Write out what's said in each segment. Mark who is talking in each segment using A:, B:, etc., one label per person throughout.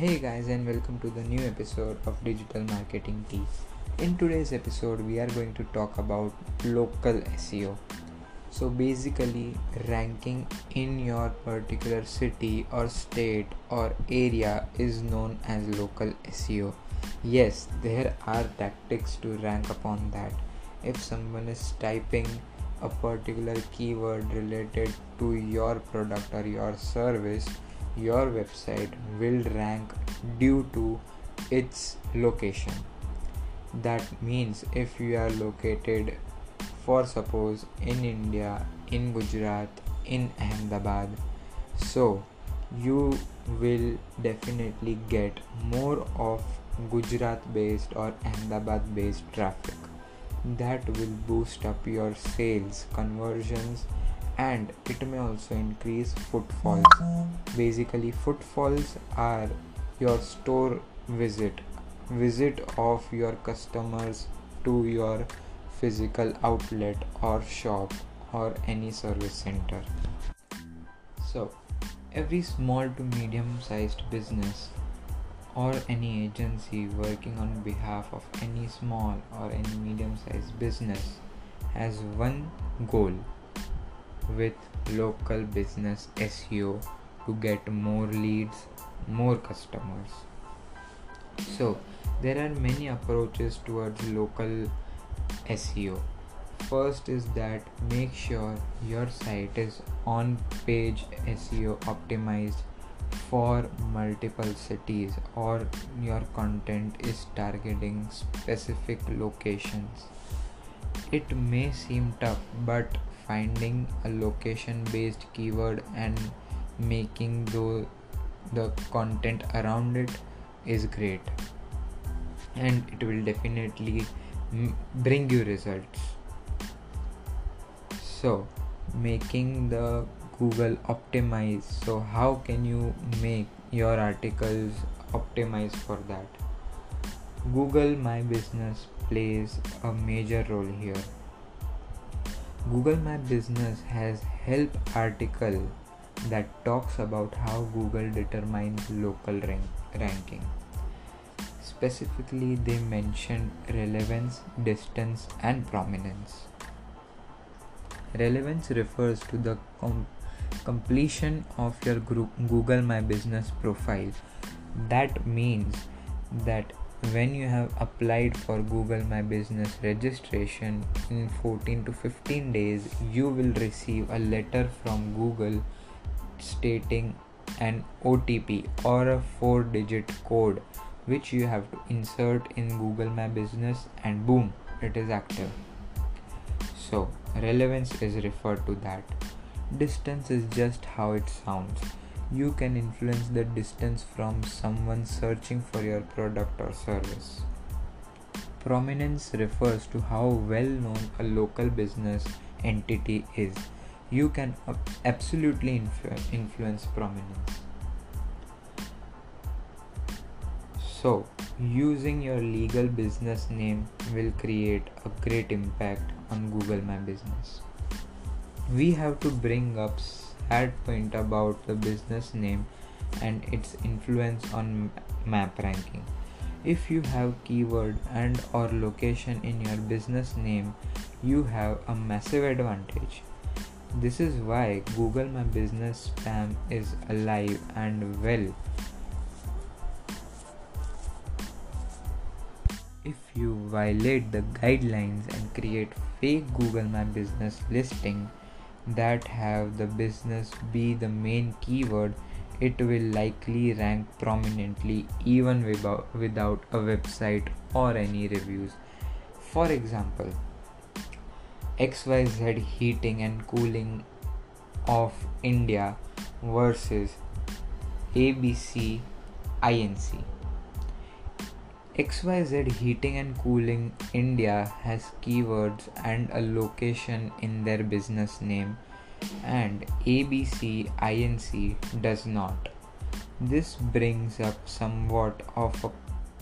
A: Hey guys, and welcome to the new episode of Digital Marketing Tea. In today's episode, we are going to talk about local SEO. So, basically, ranking in your particular city or state or area is known as local SEO. Yes, there are tactics to rank upon that. If someone is typing a particular keyword related to your product or your service, your website will rank due to its location. That means if you are located, for suppose, in India, in Gujarat, in Ahmedabad, so you will definitely get more of Gujarat based or Ahmedabad based traffic that will boost up your sales conversions and it may also increase footfalls. Basically footfalls are your store visit. Visit of your customers to your physical outlet or shop or any service center. So every small to medium sized business or any agency working on behalf of any small or any medium sized business has one goal with local business SEO to get more leads, more customers. So, there are many approaches towards local SEO. First is that make sure your site is on page SEO optimized for multiple cities or your content is targeting specific locations. It may seem tough, but finding a location based keyword and making the, the content around it is great. And it will definitely bring you results. So making the google optimize so how can you make your articles optimize for that? Google my business plays a major role here google my business has help article that talks about how google determines local rank- ranking specifically they mention relevance distance and prominence relevance refers to the com- completion of your Google My Business profile. That means that when you have applied for Google My Business registration in 14 to 15 days, you will receive a letter from Google stating an OTP or a four digit code which you have to insert in Google My Business and boom, it is active. So, relevance is referred to that. Distance is just how it sounds. You can influence the distance from someone searching for your product or service. Prominence refers to how well known a local business entity is. You can absolutely influ- influence prominence. So, using your legal business name will create a great impact on Google My Business we have to bring up sad point about the business name and its influence on map ranking. If you have keyword and or location in your business name you have a massive advantage. This is why google my business spam is alive and well. If you violate the guidelines and create fake google my business listing that have the business be the main keyword, it will likely rank prominently even without, a website or any reviews. For example, XYZ heating and cooling of India versus ABC INC. XYZ Heating and Cooling India has keywords and a location in their business name, and ABC INC does not. This brings up somewhat of a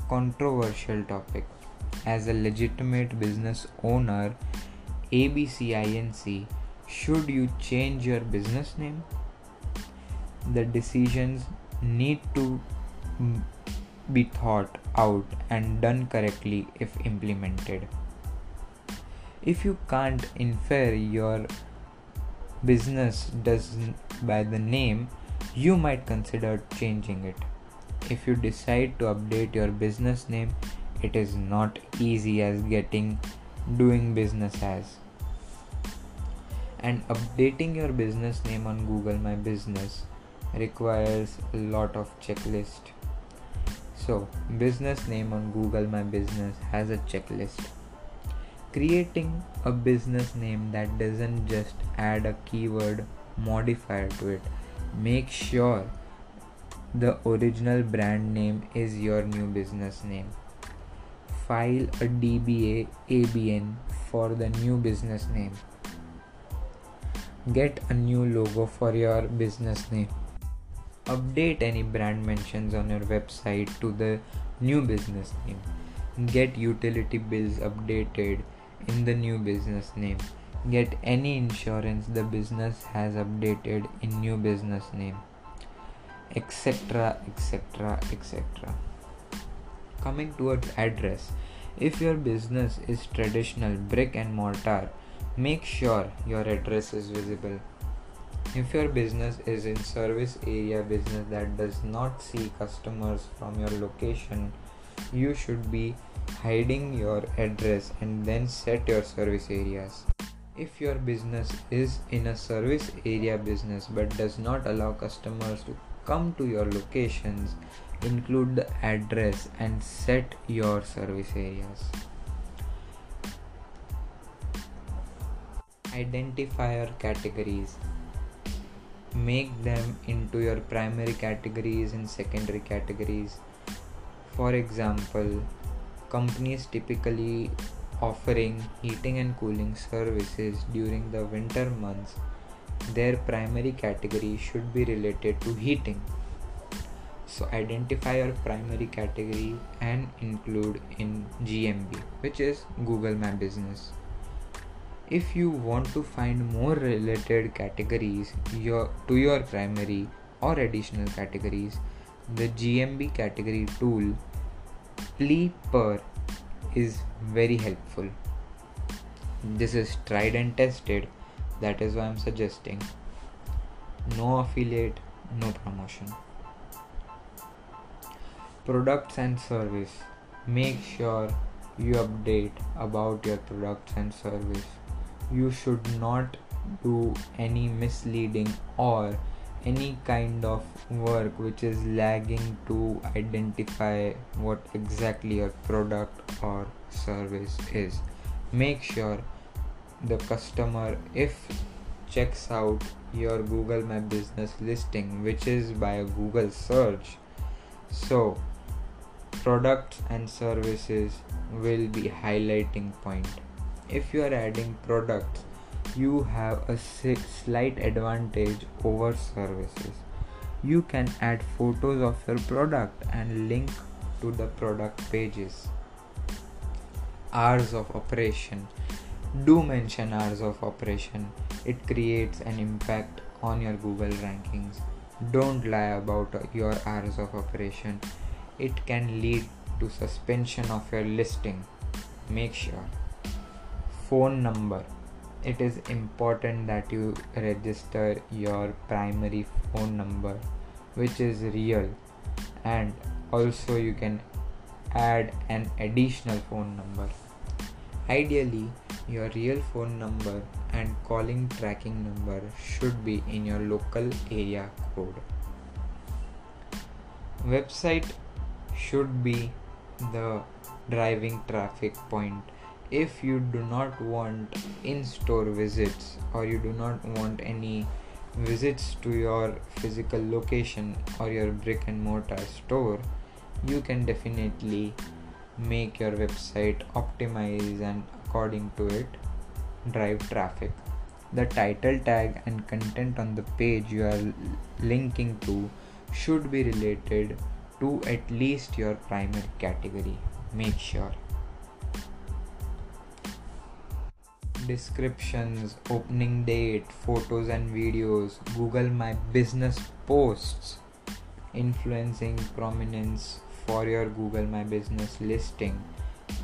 A: controversial topic. As a legitimate business owner, ABC INC, should you change your business name? The decisions need to be thought out and done correctly if implemented. If you can't infer your business does by the name, you might consider changing it. If you decide to update your business name, it is not easy as getting doing business as and updating your business name on Google My Business requires a lot of checklist. So, business name on Google My Business has a checklist. Creating a business name that doesn't just add a keyword modifier to it. Make sure the original brand name is your new business name. File a DBA ABN for the new business name Get a new logo for your business name. Update any brand mentions on your website to the new business name. Get utility bills updated in the new business name. Get any insurance the business has updated in new business name. Etc. etc. etc. Coming towards address. If your business is traditional brick and mortar, Make sure your address is visible. If your business is in service area business that does not see customers from your location, you should be hiding your address and then set your service areas. If your business is in a service area business but does not allow customers to come to your locations, include the address and set your service areas. identifier categories make them into your primary categories and secondary categories. For example companies typically offering heating and cooling services during the winter months. Their primary category should be related to heating. So identify your primary category and include in gmb which is google my business if you want to find more related categories your, to your primary or additional categories, the GMB category tool PlePer is very helpful. This is tried and tested, that is why I'm suggesting. No affiliate, no promotion. Products and service. Make sure you update about your products and service you should not do any misleading or any kind of work which is lagging to identify what exactly your product or service is. Make sure the customer if checks out your google my business listing which is by a google search so products and services will be highlighting point if you are adding products you have a slight advantage over services. You can add photos of your product and link to the product pages. Hours of operation. Do mention hours of operation. It creates an impact on your google rankings. Don't lie about your hours of operation. It can lead to suspension of your listing. Make sure phone number. It is important that you register your primary phone number which is real. And also you can add an additional phone number. Ideally your real phone number and calling tracking number should be in your local area code. Website should be the driving traffic point if you do not want in store visits or you do not want any visits to your physical location or your brick and mortar store you can definitely make your website optimize and according to it drive traffic. The title tag and content on the page you are linking to should be related to at least your primary category. Make sure descriptions, opening date, photos and videos, Google My Business posts, influencing prominence for your Google My Business listing.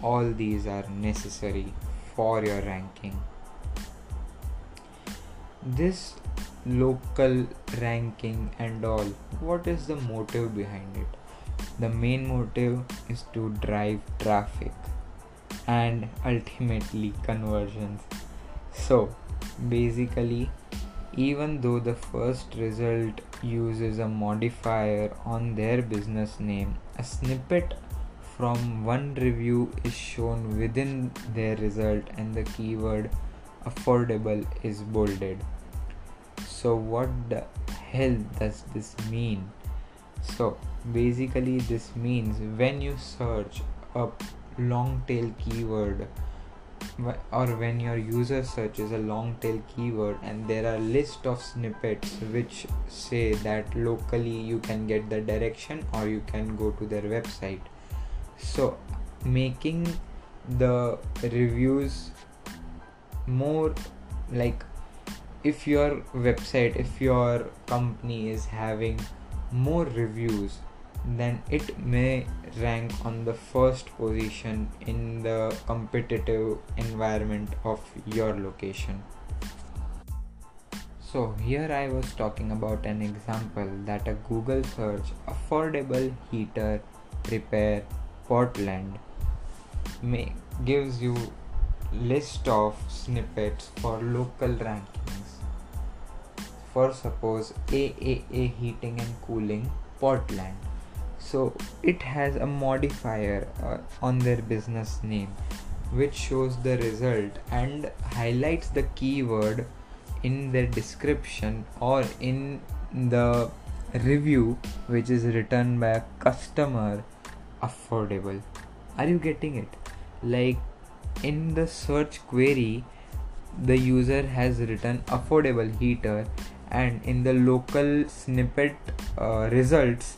A: All these are necessary for your ranking. This local ranking and all, what is the motive behind it? The main motive is to drive traffic and ultimately conversions. So, basically, even though the first result uses a modifier on their business name, a snippet from one review is shown within their result and the keyword affordable is bolded. So, what the hell does this mean? So, basically, this means when you search a long tail keyword. Or when your user searches a long tail keyword and there are list of snippets which say that locally you can get the direction or you can go to their website. So making the reviews more like if your website if your company is having more reviews then it may rank on the first position in the competitive environment of your location. So, here I was talking about an example that a Google search affordable heater repair Portland may gives you list of snippets for local rankings. For suppose AAA heating and cooling Portland so it has a modifier uh, on their business name which shows the result and highlights the keyword in their description or in the review which is written by a customer affordable. Are you getting it? Like in the search query the user has written affordable heater and in the local snippet uh, results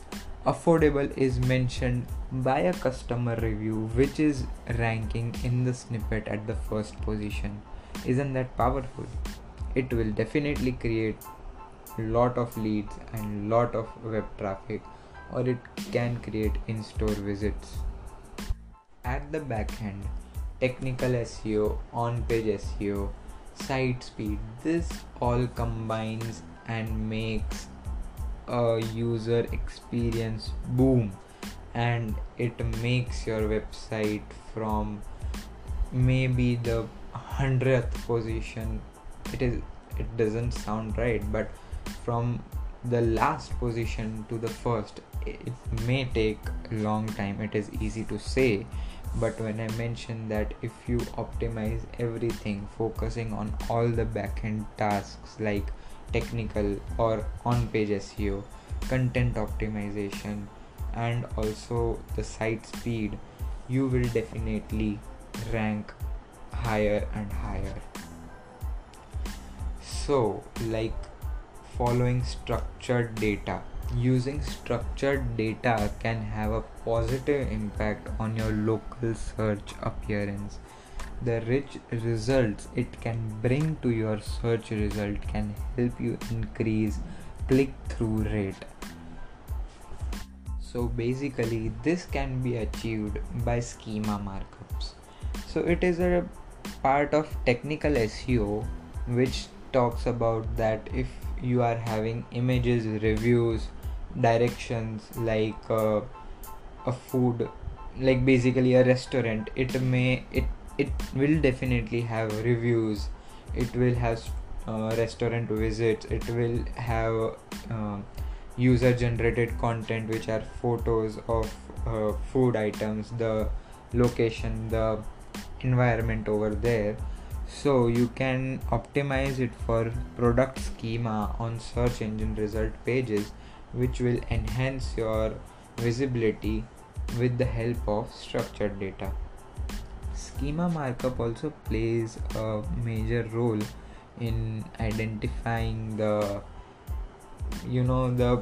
A: affordable is mentioned by a customer review which is ranking in the snippet at the first position. Isn't that powerful? It will definitely create lot of leads and lot of web traffic or it can create in-store visits. At the back end technical seo on-page seo site speed this all combines and makes a user experience boom and it makes your website from maybe the hundredth position. It is it doesn't sound right but from the last position to the first it may take a long time. It is easy to say but when i mention that if you optimize everything focusing on all the backend tasks like technical or on page SEO, content optimization, and also the site speed, you will definitely rank higher and higher. So, like following structured data. Using structured data can have a positive impact on your local search appearance the rich results it can bring to your search result can help you increase click through rate. So basically this can be achieved by schema markups. So it is a part of technical SEO which talks about that if you are having images reviews directions like uh, a food like basically a restaurant it may it it will definitely have reviews. It will have uh, restaurant visits. It will have uh, user generated content which are photos of uh, food items the location the environment over there. So you can optimize it for product schema on search engine result pages which will enhance your visibility with the help of structured data schema markup also plays a major role in identifying the you know the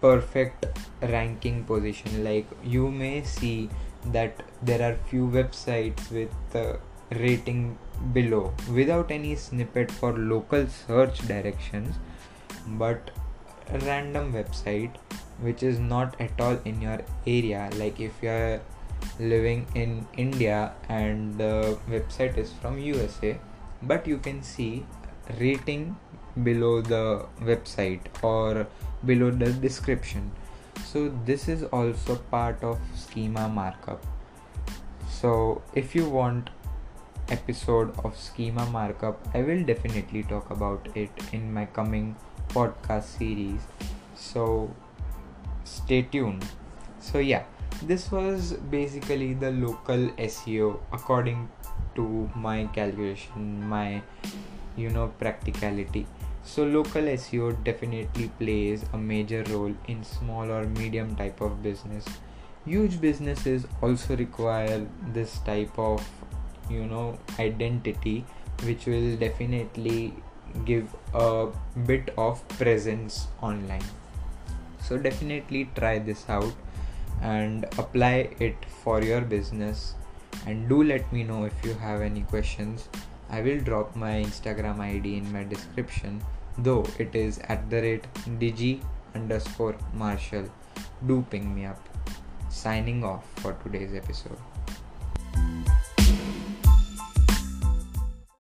A: perfect ranking position. Like you may see that there are few websites with uh, rating below without any snippet for local search directions but random website which is not at all in your area. Like if you are living in india and the website is from usa but you can see rating below the website or below the description. So this is also part of schema markup. So if you want episode of schema markup i will definitely talk about it in my coming podcast series. So stay tuned. So yeah this was basically the local seo according to my calculation my you know practicality. So local seo definitely plays a major role in small or medium type of business. Huge businesses also require this type of you know identity which will definitely give a bit of presence online. So definitely try this out and apply it for your business. And do let me know if you have any questions. I will drop my instagram id in my description though it is at the rate digi underscore marshall. Do ping me up. Signing off for today's episode